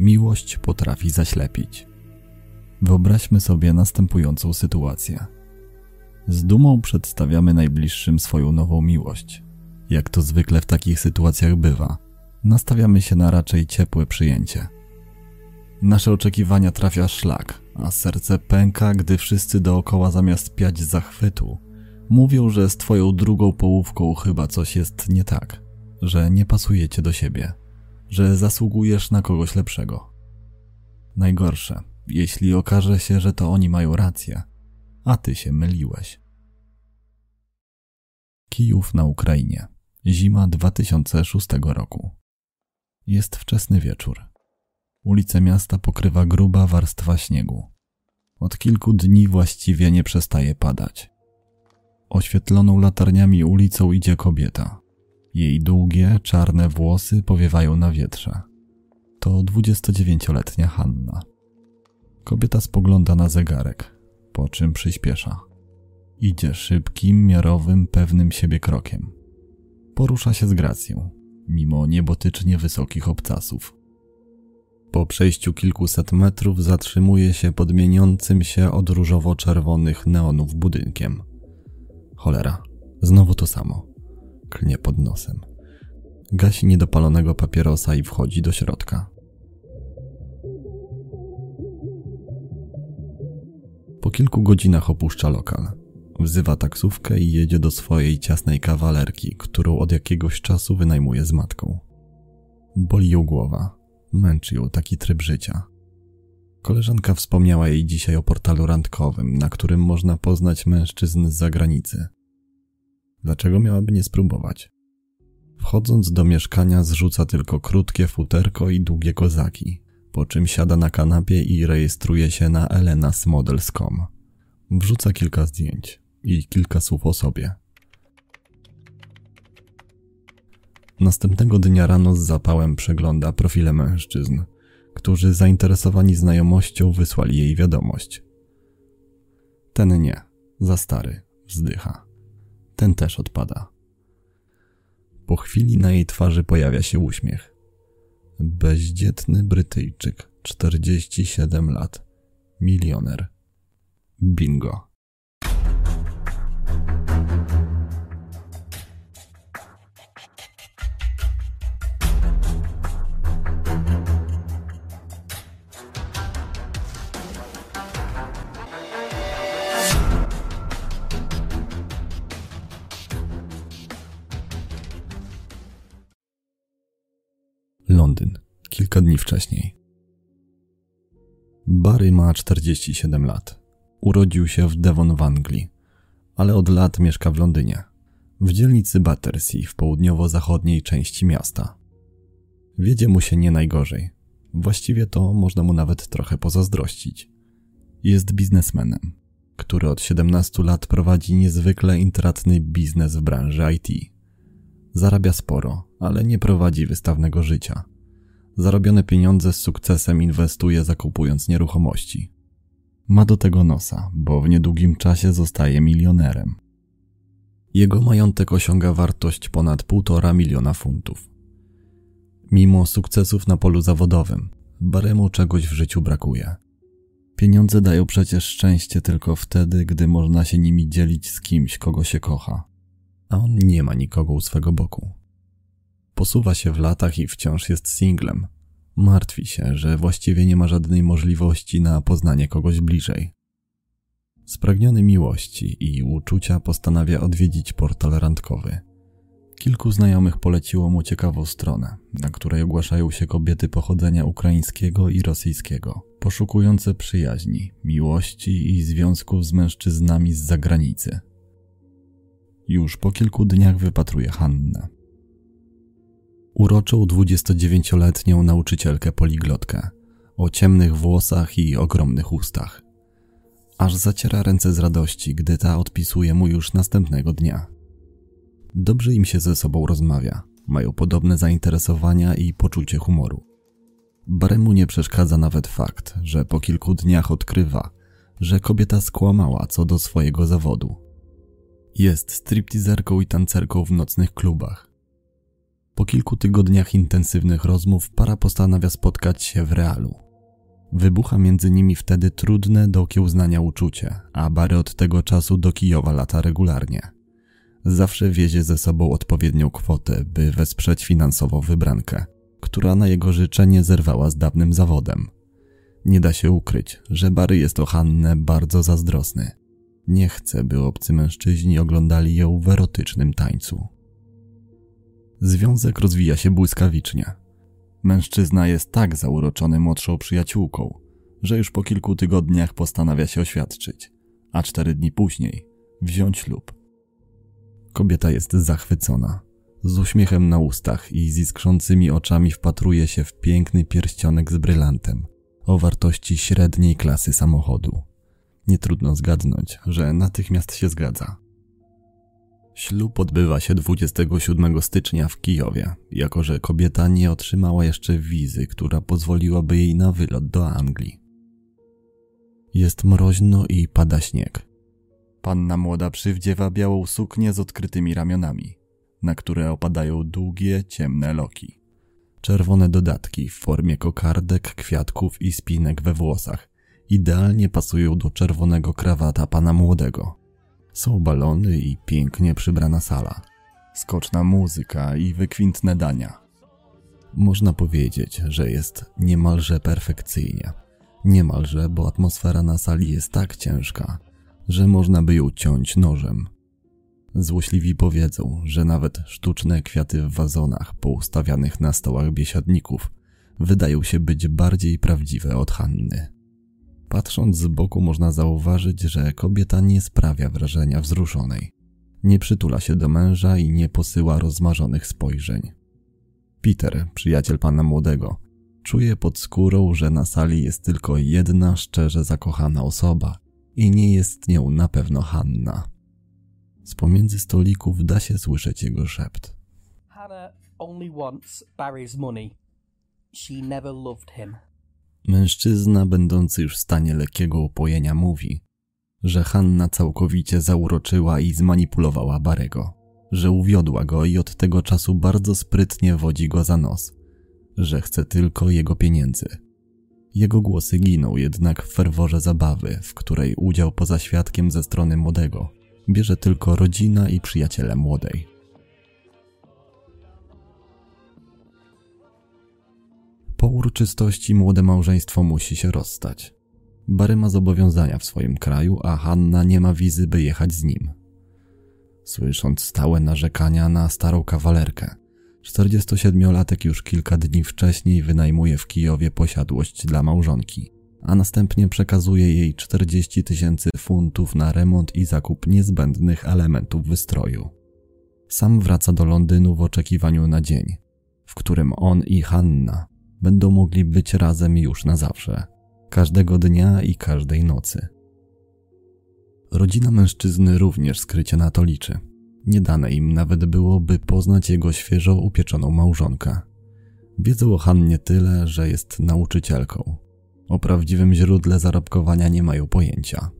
Miłość potrafi zaślepić. Wyobraźmy sobie następującą sytuację. Z dumą przedstawiamy najbliższym swoją nową miłość. Jak to zwykle w takich sytuacjach bywa, nastawiamy się na raczej ciepłe przyjęcie. Nasze oczekiwania trafia szlak, a serce pęka, gdy wszyscy dookoła zamiast piać zachwytu, mówią, że z twoją drugą połówką chyba coś jest nie tak, że nie pasujecie do siebie, że zasługujesz na kogoś lepszego. Najgorsze, jeśli okaże się, że to oni mają rację, a ty się myliłeś. Kijów na Ukrainie. Zima 2006 roku. Jest wczesny wieczór. Ulice miasta pokrywa gruba warstwa śniegu. Od kilku dni właściwie nie przestaje padać. Oświetloną latarniami ulicą idzie kobieta. Jej długie, czarne włosy powiewają na wietrze. To 29-letnia Hanna. Kobieta spogląda na zegarek, po czym przyspiesza. Idzie szybkim, miarowym, pewnym siebie krokiem. Porusza się z gracją, mimo niebotycznie wysokich obcasów. Po przejściu kilkuset metrów zatrzymuje się pod mieniącym się od różowo-czerwonych neonów budynkiem. Cholera, znowu to samo. Klnie pod nosem. Gasi niedopalonego papierosa i wchodzi do środka. Po kilku godzinach opuszcza lokal. Wzywa taksówkę i jedzie do swojej ciasnej kawalerki, którą od jakiegoś czasu wynajmuje z matką. Boli ją głowa. Męczy ją taki tryb życia. Koleżanka wspomniała jej dzisiaj o portalu randkowym, na którym można poznać mężczyzn z zagranicy. Dlaczego miałaby nie spróbować? Wchodząc do mieszkania zrzuca tylko krótkie futerko i długie kozaki, po czym siada na kanapie i rejestruje się na elenasmodels.com. Wrzuca kilka zdjęć i kilka słów o sobie. Następnego dnia rano z zapałem przegląda profile mężczyzn, którzy zainteresowani znajomością wysłali jej wiadomość. Ten nie, za stary, wzdycha. Ten też odpada. Po chwili na jej twarzy pojawia się uśmiech. Bezdzietny Brytyjczyk, 47 lat, milioner. Bingo. Kilka dni wcześniej. Barry ma 47 lat. Urodził się w Devon w Anglii, ale od lat mieszka w Londynie, w dzielnicy Battersea w południowo-zachodniej części miasta. Wiedzie mu się nie najgorzej. Właściwie to można mu nawet trochę pozazdrościć. Jest biznesmenem, który od 17 lat prowadzi niezwykle intratny biznes w branży IT. Zarabia sporo, ale nie prowadzi wystawnego życia. Zarobione pieniądze z sukcesem inwestuje zakupując nieruchomości. Ma do tego nosa, bo w niedługim czasie zostaje milionerem. Jego majątek osiąga wartość ponad 1,5 miliona funtów. Mimo sukcesów na polu zawodowym, Baremu czegoś w życiu brakuje. Pieniądze dają przecież szczęście tylko wtedy, gdy można się nimi dzielić z kimś, kogo się kocha a on nie ma nikogo u swego boku. Posuwa się w latach i wciąż jest singlem. Martwi się, że właściwie nie ma żadnej możliwości na poznanie kogoś bliżej. Spragniony miłości i uczucia postanawia odwiedzić portal randkowy. Kilku znajomych poleciło mu ciekawą stronę, na której ogłaszają się kobiety pochodzenia ukraińskiego i rosyjskiego, poszukujące przyjaźni, miłości i związków z mężczyznami z zagranicy. Już po kilku dniach wypatruje Hannę. Uroczą 29-letnią nauczycielkę poliglotkę o ciemnych włosach i ogromnych ustach. Aż zaciera ręce z radości, gdy ta odpisuje mu już następnego dnia. Dobrze im się ze sobą rozmawia, mają podobne zainteresowania i poczucie humoru. Baremu nie przeszkadza nawet fakt, że po kilku dniach odkrywa, że kobieta skłamała co do swojego zawodu jest stripteaserką i tancerką w nocnych klubach. Po kilku tygodniach intensywnych rozmów para postanawia spotkać się w realu. Wybucha między nimi wtedy trudne do kiełznania uczucie, a Bary od tego czasu do Kijowa lata regularnie. Zawsze wiezie ze sobą odpowiednią kwotę, by wesprzeć finansowo wybrankę, która na jego życzenie zerwała z dawnym zawodem. Nie da się ukryć, że Bary jest o Hannę bardzo zazdrosny. Nie chce, by obcy mężczyźni oglądali ją w erotycznym tańcu. Związek rozwija się błyskawicznie. Mężczyzna jest tak zauroczony młodszą przyjaciółką, że już po kilku tygodniach postanawia się oświadczyć, a cztery dni później wziąć ślub. Kobieta jest zachwycona. Z uśmiechem na ustach i z iskrzącymi oczami wpatruje się w piękny pierścionek z brylantem o wartości średniej klasy samochodu. Nie trudno zgadnąć, że natychmiast się zgadza. Ślub odbywa się 27 stycznia w Kijowie, jako że kobieta nie otrzymała jeszcze wizy, która pozwoliłaby jej na wylot do Anglii. Jest mroźno i pada śnieg. Panna młoda przywdziewa białą suknię z odkrytymi ramionami, na które opadają długie, ciemne loki. Czerwone dodatki w formie kokardek, kwiatków i spinek we włosach idealnie pasują do czerwonego krawata pana młodego. Są balony i pięknie przybrana sala. Skoczna muzyka i wykwintne dania. Można powiedzieć, że jest niemalże perfekcyjnie. Niemalże, bo atmosfera na sali jest tak ciężka, że można by ją ciąć nożem. Złośliwi powiedzą, że nawet sztuczne kwiaty w wazonach poustawianych na stołach biesiadników wydają się być bardziej prawdziwe od Hanny. Patrząc z boku można zauważyć, że kobieta nie sprawia wrażenia wzruszonej. Nie przytula się do męża i nie posyła rozmarzonych spojrzeń. Peter, przyjaciel pana młodego, czuje pod skórą, że na sali jest tylko jedna szczerze zakochana osoba i nie jest nią na pewno Hanna. Z pomiędzy stolików da się słyszeć jego szept. Hannah only wants Barry's money. She never loved him. Mężczyzna, będący już w stanie lekkiego upojenia, mówi, że Hanna całkowicie zauroczyła i zmanipulowała Barego, że uwiodła go i od tego czasu bardzo sprytnie wodzi go za nos, że chce tylko jego pieniędzy. Jego głosy giną jednak w ferworze zabawy, w której udział poza świadkiem ze strony młodego bierze tylko rodzina i przyjaciele młodej. Uroczystości młode małżeństwo musi się rozstać. Bary ma zobowiązania w swoim kraju, a Hanna nie ma wizy, by jechać z nim. Słysząc stałe narzekania na starą kawalerkę, 47-latek już kilka dni wcześniej wynajmuje w Kijowie posiadłość dla małżonki, a następnie przekazuje jej 40 tysięcy funtów na remont i zakup niezbędnych elementów wystroju. Sam wraca do Londynu w oczekiwaniu na dzień, w którym on i Hanna będą mogli być razem już na zawsze, każdego dnia i każdej nocy. Rodzina mężczyzny również skrycie na to liczy. Nie dane im nawet byłoby poznać jego świeżo upieczoną małżonkę. Wiedzą o Hannie tyle, że jest nauczycielką. O prawdziwym źródle zarobkowania nie mają pojęcia.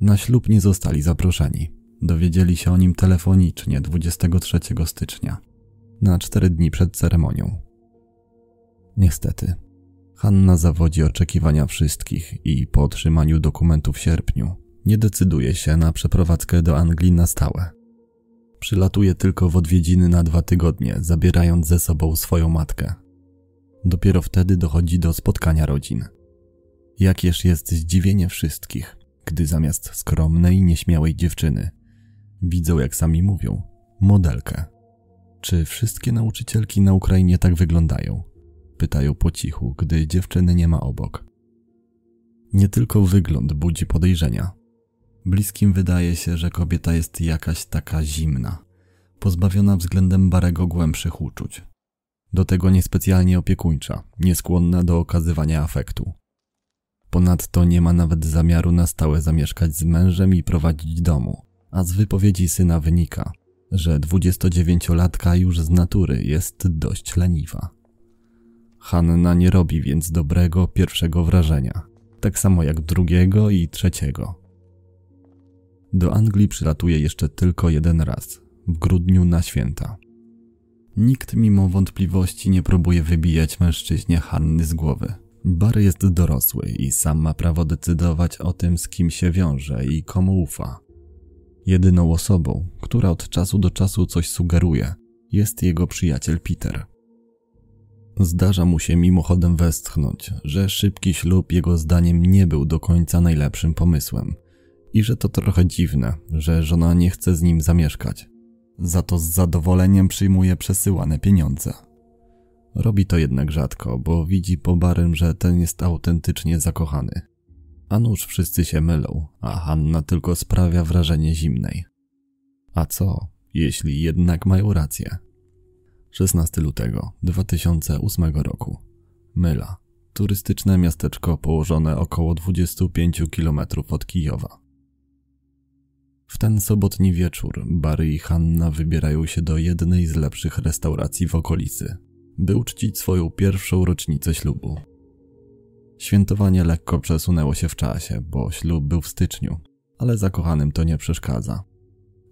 Na ślub nie zostali zaproszeni. Dowiedzieli się o nim telefonicznie 23 stycznia, na cztery dni przed ceremonią. Niestety, Hanna zawodzi oczekiwania wszystkich i po otrzymaniu dokumentu w sierpniu nie decyduje się na przeprowadzkę do Anglii na stałe. Przylatuje tylko w odwiedziny na dwa tygodnie, zabierając ze sobą swoją matkę. Dopiero wtedy dochodzi do spotkania rodzin. Jakież jest zdziwienie wszystkich, gdy zamiast skromnej, nieśmiałej dziewczyny widzą, jak sami mówią, modelkę. Czy wszystkie nauczycielki na Ukrainie tak wyglądają? Pytają po cichu, gdy dziewczyny nie ma obok. Nie tylko wygląd budzi podejrzenia. Bliskim wydaje się, że kobieta jest jakaś taka zimna, pozbawiona względem Barego głębszych uczuć. Do tego niespecjalnie opiekuńcza, nieskłonna do okazywania afektu. Ponadto nie ma nawet zamiaru na stałe zamieszkać z mężem i prowadzić domu, a z wypowiedzi syna wynika, że 29-latka już z natury jest dość leniwa. Hanna nie robi więc dobrego pierwszego wrażenia, tak samo jak drugiego i trzeciego. Do Anglii przylatuje jeszcze tylko jeden raz, w grudniu na święta. Nikt mimo wątpliwości nie próbuje wybijać mężczyźnie Hanny z głowy. Barry jest dorosły i sam ma prawo decydować o tym, z kim się wiąże i komu ufa. Jedyną osobą, która od czasu do czasu coś sugeruje, jest jego przyjaciel Peter. Zdarza mu się mimochodem westchnąć, że szybki ślub jego zdaniem nie był do końca najlepszym pomysłem i że to trochę dziwne, że żona nie chce z nim zamieszkać. Za to z zadowoleniem przyjmuje przesyłane pieniądze. Robi to jednak rzadko, bo widzi po barym, że ten jest autentycznie zakochany. A nuż wszyscy się mylą, a Hanna tylko sprawia wrażenie zimnej. A co, jeśli jednak mają rację? 16 lutego 2008 roku. Myla. Turystyczne miasteczko położone około 25 km od Kijowa. W ten sobotni wieczór Barry i Hanna wybierają się do jednej z lepszych restauracji w okolicy, by uczcić swoją pierwszą rocznicę ślubu. Świętowanie lekko przesunęło się w czasie, bo ślub był w styczniu, ale zakochanym to nie przeszkadza.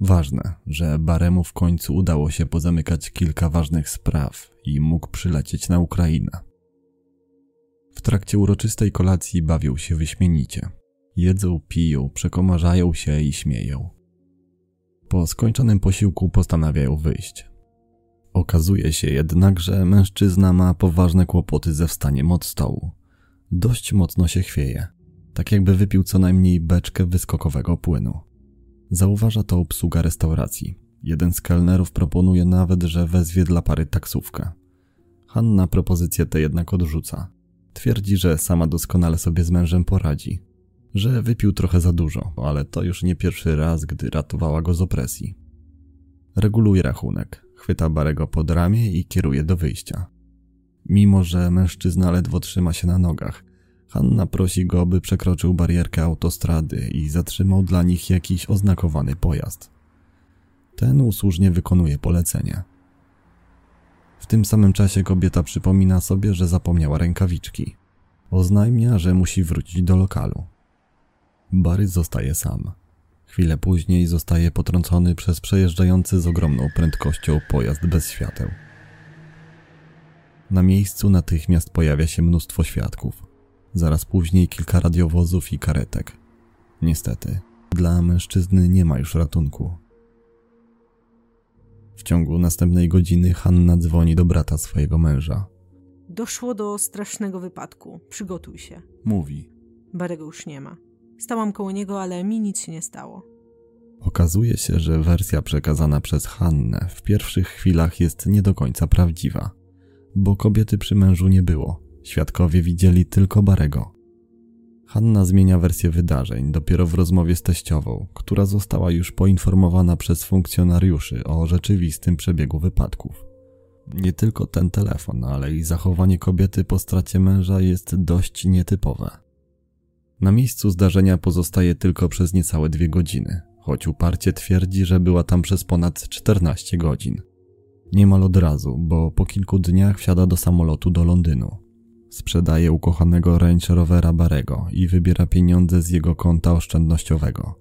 Ważne, że Baremu w końcu udało się pozamykać kilka ważnych spraw i mógł przylecieć na Ukrainę. W trakcie uroczystej kolacji bawią się wyśmienicie. Jedzą, piją, przekomarzają się i śmieją. Po skończonym posiłku postanawiają wyjść. Okazuje się jednak, że mężczyzna ma poważne kłopoty ze wstaniem od stołu. Dość mocno się chwieje, tak jakby wypił co najmniej beczkę wyskokowego płynu. Zauważa to obsługa restauracji. Jeden z kelnerów proponuje nawet, że wezwie dla pary taksówkę. Hanna propozycję tę jednak odrzuca. Twierdzi, że sama doskonale sobie z mężem poradzi. Że wypił trochę za dużo, ale to już nie pierwszy raz, gdy ratowała go z opresji. Reguluje rachunek, chwyta Barego pod ramię i kieruje do wyjścia. Mimo, że mężczyzna ledwo trzyma się na nogach, Hanna prosi go, by przekroczył barierkę autostrady i zatrzymał dla nich jakiś oznakowany pojazd. Ten usłużnie wykonuje polecenie. W tym samym czasie kobieta przypomina sobie, że zapomniała rękawiczki. Oznajmia, że musi wrócić do lokalu. Barry zostaje sam. Chwilę później zostaje potrącony przez przejeżdżający z ogromną prędkością pojazd bez świateł. Na miejscu natychmiast pojawia się mnóstwo świadków. Zaraz później kilka radiowozów i karetek. Niestety, dla mężczyzny nie ma już ratunku. W ciągu następnej godziny Hanna dzwoni do brata swojego męża. Doszło do strasznego wypadku. Przygotuj się. Mówi. Barego już nie ma. Stałam koło niego, ale mi nic się nie stało. Okazuje się, że wersja przekazana przez Hannę w pierwszych chwilach jest nie do końca prawdziwa, bo kobiety przy mężu nie było. Świadkowie widzieli tylko Barego. Hanna zmienia wersję wydarzeń dopiero w rozmowie z teściową, która została już poinformowana przez funkcjonariuszy o rzeczywistym przebiegu wypadków. Nie tylko ten telefon, ale i zachowanie kobiety po stracie męża jest dość nietypowe. Na miejscu zdarzenia pozostaje tylko przez niecałe dwie godziny, choć uparcie twierdzi, że była tam przez ponad 14 godzin. Niemal od razu, bo po kilku dniach wsiada do samolotu do Londynu. Sprzedaje ukochanego Range Rovera Barego i wybiera pieniądze z jego konta oszczędnościowego.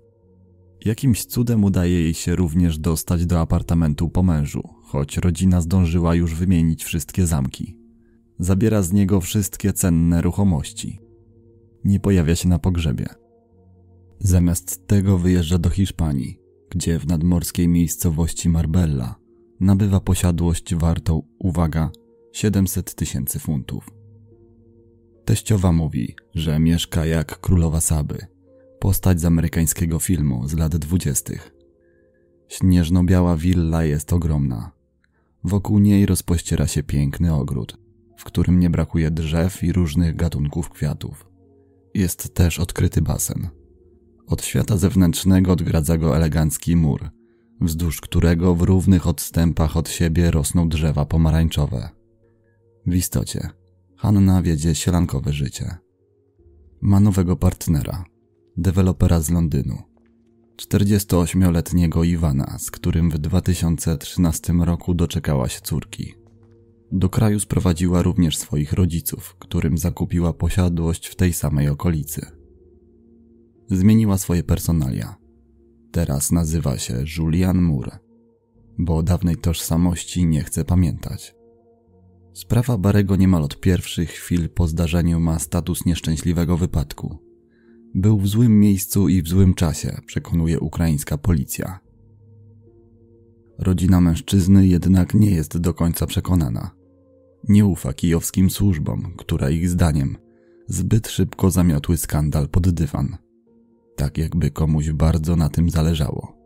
Jakimś cudem udaje jej się również dostać do apartamentu po mężu, choć rodzina zdążyła już wymienić wszystkie zamki. Zabiera z niego wszystkie cenne ruchomości. Nie pojawia się na pogrzebie. Zamiast tego wyjeżdża do Hiszpanii, gdzie w nadmorskiej miejscowości Marbella nabywa posiadłość wartą, uwaga, 700 tysięcy funtów. Teściowa mówi, że mieszka jak królowa Saby, postać z amerykańskiego filmu z lat dwudziestych. Śnieżno-biała willa jest ogromna. Wokół niej rozpościera się piękny ogród, w którym nie brakuje drzew i różnych gatunków kwiatów. Jest też odkryty basen. Od świata zewnętrznego odgradza go elegancki mur, wzdłuż którego w równych odstępach od siebie rosną drzewa pomarańczowe. W istocie, Hanna wiedzie sielankowe życie. Ma nowego partnera, dewelopera z Londynu. 48-letniego Iwana, z którym w 2013 roku doczekała się córki. Do kraju sprowadziła również swoich rodziców, którym zakupiła posiadłość w tej samej okolicy. Zmieniła swoje personalia. Teraz nazywa się Julian Moore. bo dawnej tożsamości nie chce pamiętać. Sprawa Barego niemal od pierwszych chwil po zdarzeniu ma status nieszczęśliwego wypadku. Był w złym miejscu i w złym czasie, przekonuje ukraińska policja. Rodzina mężczyzny jednak nie jest do końca przekonana. Nie ufa kijowskim służbom, które ich zdaniem zbyt szybko zamiotły skandal pod dywan. Tak jakby komuś bardzo na tym zależało.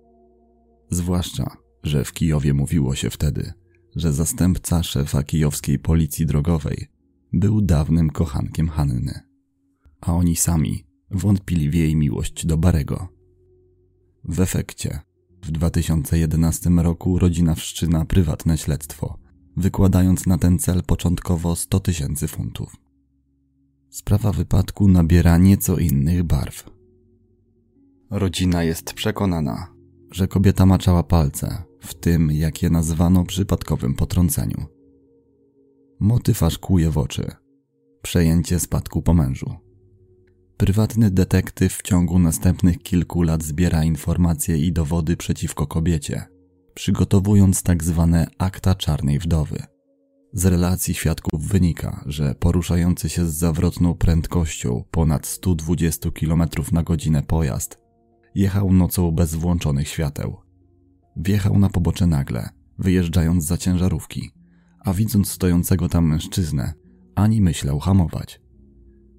Zwłaszcza, że w Kijowie mówiło się wtedy, że zastępca szefa kijowskiej policji drogowej był dawnym kochankiem Hanny. A oni sami wątpili w jej miłość do Barego. W efekcie w 2011 roku rodzina wszczyna prywatne śledztwo, wykładając na ten cel początkowo 100 tysięcy funtów. Sprawa wypadku nabiera nieco innych barw. Rodzina jest przekonana, że kobieta maczała palce, w tym jak je nazwano przypadkowym potrąceniu. Motyw aż kłuje w oczy. Przejęcie spadku po mężu. Prywatny detektyw w ciągu następnych kilku lat zbiera informacje i dowody przeciwko kobiecie, przygotowując tak zwane akta czarnej wdowy. Z relacji świadków wynika, że poruszający się z zawrotną prędkością ponad 120 km na godzinę pojazd jechał nocą bez włączonych świateł. Wjechał na pobocze nagle, wyjeżdżając za ciężarówki, a widząc stojącego tam mężczyznę, ani myślał hamować.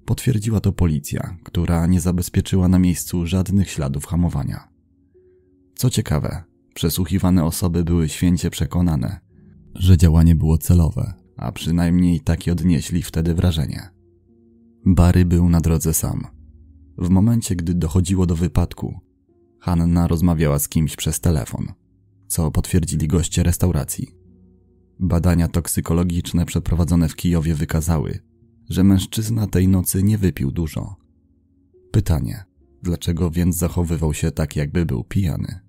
Potwierdziła to policja, która nie zabezpieczyła na miejscu żadnych śladów hamowania. Co ciekawe, przesłuchiwane osoby były święcie przekonane, że działanie było celowe, a przynajmniej takie odnieśli wtedy wrażenie. Barry był na drodze sam. W momencie, gdy dochodziło do wypadku, Hanna rozmawiała z kimś przez telefon, co potwierdzili goście restauracji. Badania toksykologiczne przeprowadzone w Kijowie wykazały, że mężczyzna tej nocy nie wypił dużo. Pytanie, dlaczego więc zachowywał się tak, jakby był pijany?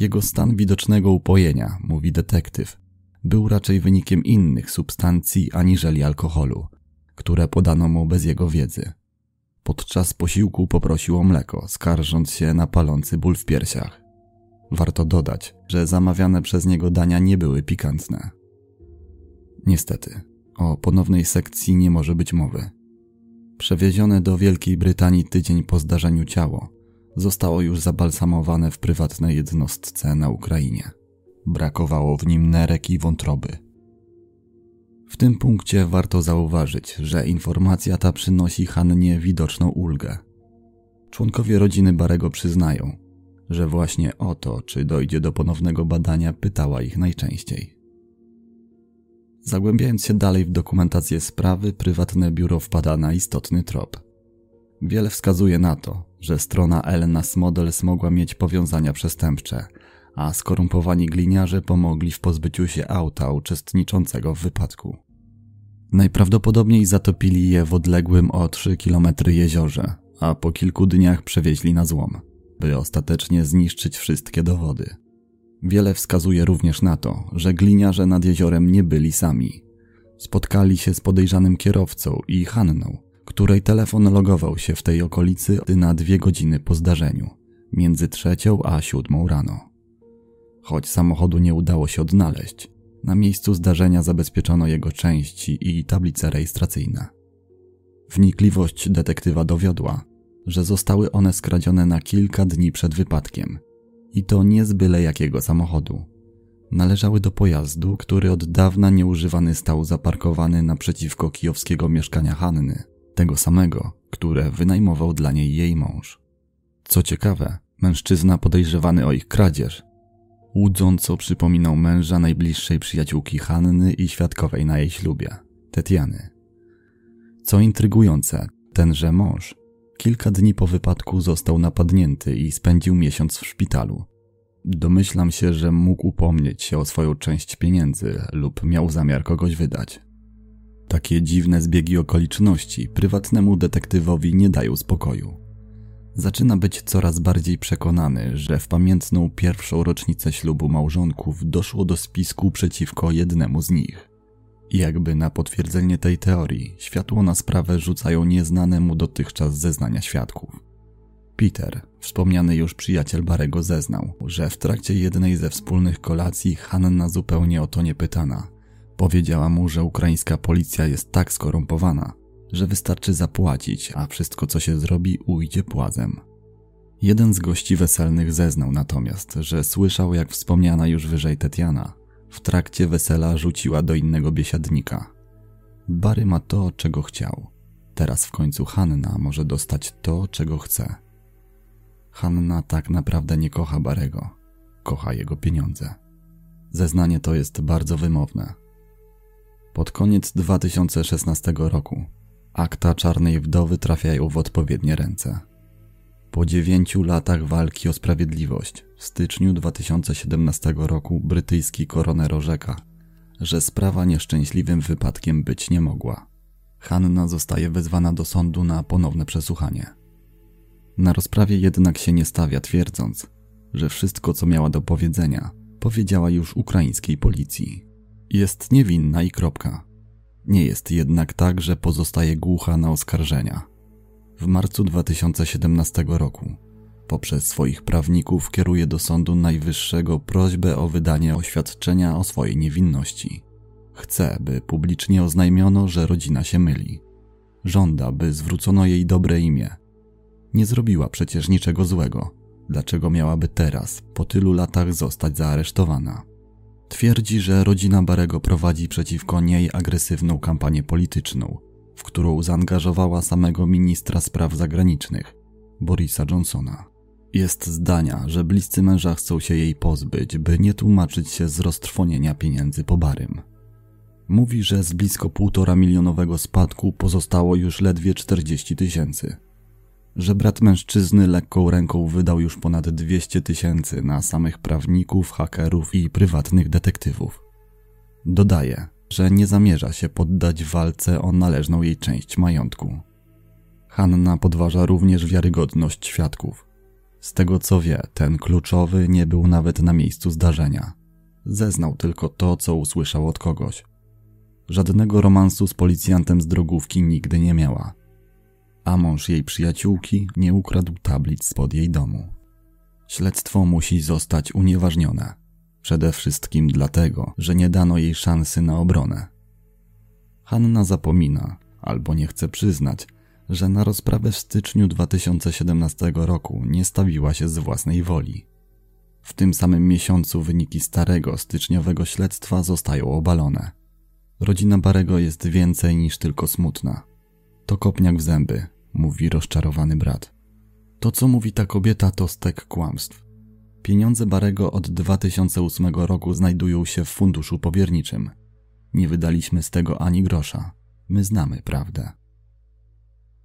Jego stan widocznego upojenia, mówi detektyw, był raczej wynikiem innych substancji aniżeli alkoholu, które podano mu bez jego wiedzy. Podczas posiłku poprosił o mleko, skarżąc się na palący ból w piersiach. Warto dodać, że zamawiane przez niego dania nie były pikantne. Niestety, o ponownej sekcji nie może być mowy. Przewiezione do Wielkiej Brytanii tydzień po zdarzeniu ciało zostało już zabalsamowane w prywatnej jednostce na Ukrainie. Brakowało w nim nerek i wątroby. W tym punkcie warto zauważyć, że informacja ta przynosi Hannie widoczną ulgę. Członkowie rodziny Barego przyznają, że właśnie o to, czy dojdzie do ponownego badania, pytała ich najczęściej. Zagłębiając się dalej w dokumentację sprawy, prywatne biuro wpada na istotny trop. Wiele wskazuje na to, że strona Elnas Models mogła mieć powiązania przestępcze, a skorumpowani gliniarze pomogli w pozbyciu się auta uczestniczącego w wypadku. Najprawdopodobniej zatopili je w odległym o 3 km jeziorze, a po kilku dniach przewieźli na złom, by ostatecznie zniszczyć wszystkie dowody. Wiele wskazuje również na to, że gliniarze nad jeziorem nie byli sami. Spotkali się z podejrzanym kierowcą i Hanną, której telefon logował się w tej okolicy na dwie godziny po zdarzeniu, między trzecią a siódmą rano. Choć samochodu nie udało się odnaleźć, na miejscu zdarzenia zabezpieczono jego części i tablice rejestracyjne. Wnikliwość detektywa dowiodła, że zostały one skradzione na kilka dni przed wypadkiem i to nie z byle jakiego samochodu. Należały do pojazdu, który od dawna nieużywany stał zaparkowany naprzeciwko kijowskiego mieszkania Hanny, tego samego, które wynajmował dla niej jej mąż. Co ciekawe, mężczyzna podejrzewany o ich kradzież łudząco przypominał męża najbliższej przyjaciółki Hanny i świadkowej na jej ślubie, Tetiany. Co intrygujące, tenże mąż kilka dni po wypadku został napadnięty i spędził miesiąc w szpitalu. Domyślam się, że mógł upomnieć się o swoją część pieniędzy lub miał zamiar kogoś wydać. Takie dziwne zbiegi okoliczności prywatnemu detektywowi nie dają spokoju. Zaczyna być coraz bardziej przekonany, że w pamiętną pierwszą rocznicę ślubu małżonków doszło do spisku przeciwko jednemu z nich. Jakby na potwierdzenie tej teorii, światło na sprawę rzucają nieznane mu dotychczas zeznania świadków. Peter, Wspomniany już przyjaciel Barego zeznał, że w trakcie jednej ze wspólnych kolacji Hanna zupełnie o to nie pytana. Powiedziała mu, że ukraińska policja jest tak skorumpowana, że wystarczy zapłacić, a wszystko co się zrobi ujdzie płazem. Jeden z gości weselnych zeznał natomiast, że słyszał jak wspomniana już wyżej Tetiana w trakcie wesela rzuciła do innego biesiadnika. Bary ma to, czego chciał. Teraz w końcu Hanna może dostać to, czego chce. Hanna tak naprawdę nie kocha Barego, kocha jego pieniądze. Zeznanie to jest bardzo wymowne. Pod koniec 2016 roku akta czarnej wdowy trafiają w odpowiednie ręce. Po dziewięciu latach walki o sprawiedliwość w styczniu 2017 roku brytyjski koroner orzeka, że sprawa nieszczęśliwym wypadkiem być nie mogła. Hanna zostaje wezwana do sądu na ponowne przesłuchanie. Na rozprawie jednak się nie stawia, twierdząc, że wszystko, co miała do powiedzenia, powiedziała już ukraińskiej policji. Jest niewinna i kropka. Nie jest jednak tak, że pozostaje głucha na oskarżenia. W marcu 2017 roku poprzez swoich prawników kieruje do Sądu Najwyższego prośbę o wydanie oświadczenia o swojej niewinności. Chce, by publicznie oznajmiono, że rodzina się myli. Żąda, by zwrócono jej dobre imię. Nie zrobiła przecież niczego złego. Dlaczego miałaby teraz, po tylu latach, zostać zaaresztowana? Twierdzi, że rodzina Barego prowadzi przeciwko niej agresywną kampanię polityczną, w którą zaangażowała samego ministra spraw zagranicznych, Borisa Johnsona. Jest zdania, że bliscy męża chcą się jej pozbyć, by nie tłumaczyć się z roztrwonienia pieniędzy po Barym. Mówi, że z blisko półtora milionowego spadku pozostało już ledwie 40 tysięcy. Że brat mężczyzny lekką ręką wydał już ponad 200 tysięcy na samych prawników, hakerów i prywatnych detektywów. Dodaje, że nie zamierza się poddać walce o należną jej część majątku. Hanna podważa również wiarygodność świadków. Z tego co wie, ten kluczowy nie był nawet na miejscu zdarzenia. Zeznał tylko to, co usłyszał od kogoś. Żadnego romansu z policjantem z drogówki nigdy nie miała. A mąż jej przyjaciółki nie ukradł tablic spod jej domu. Śledztwo musi zostać unieważnione. Przede wszystkim dlatego, że nie dano jej szansy na obronę. Hanna zapomina, albo nie chce przyznać, że na rozprawę w styczniu 2017 roku nie stawiła się z własnej woli. W tym samym miesiącu wyniki starego styczniowego śledztwa zostają obalone. Rodzina Barego jest więcej niż tylko smutna. To kopniak w zęby, mówi rozczarowany brat. To, co mówi ta kobieta, to stek kłamstw. Pieniądze Barego od 2008 roku znajdują się w funduszu powierniczym. Nie wydaliśmy z tego ani grosza. My znamy prawdę.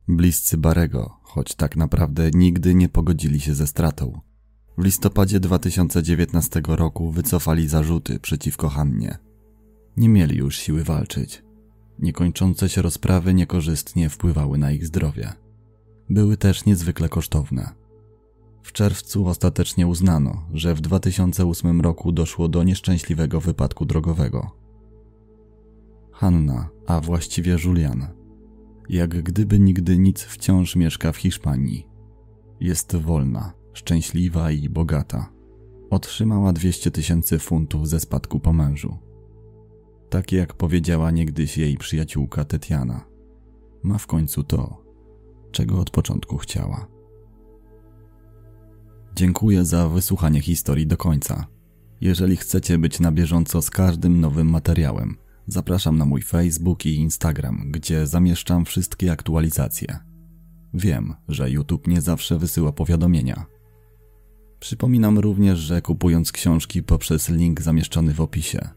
Bliscy Barego, choć tak naprawdę nigdy nie pogodzili się ze stratą. W listopadzie 2019 roku wycofali zarzuty przeciwko Hannie. Nie mieli już siły walczyć. Niekończące się rozprawy niekorzystnie wpływały na ich zdrowie. Były też niezwykle kosztowne. W czerwcu ostatecznie uznano, że w 2008 roku doszło do nieszczęśliwego wypadku drogowego. Hanna, a właściwie Julian, jak gdyby nigdy nic wciąż mieszka w Hiszpanii. Jest wolna, szczęśliwa i bogata. Otrzymała 200 tysięcy funtów ze spadku po mężu. Tak jak powiedziała niegdyś jej przyjaciółka Tetiana. Ma w końcu to, czego od początku chciała. Dziękuję za wysłuchanie historii do końca. Jeżeli chcecie być na bieżąco z każdym nowym materiałem, zapraszam na mój Facebook i Instagram, gdzie zamieszczam wszystkie aktualizacje. Wiem, że YouTube nie zawsze wysyła powiadomienia. Przypominam również, że kupując książki poprzez link zamieszczony w opisie,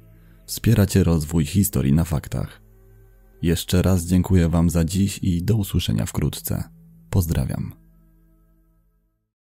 wspieracie rozwój historii na faktach. Jeszcze raz dziękuję Wam za dziś i do usłyszenia wkrótce. Pozdrawiam.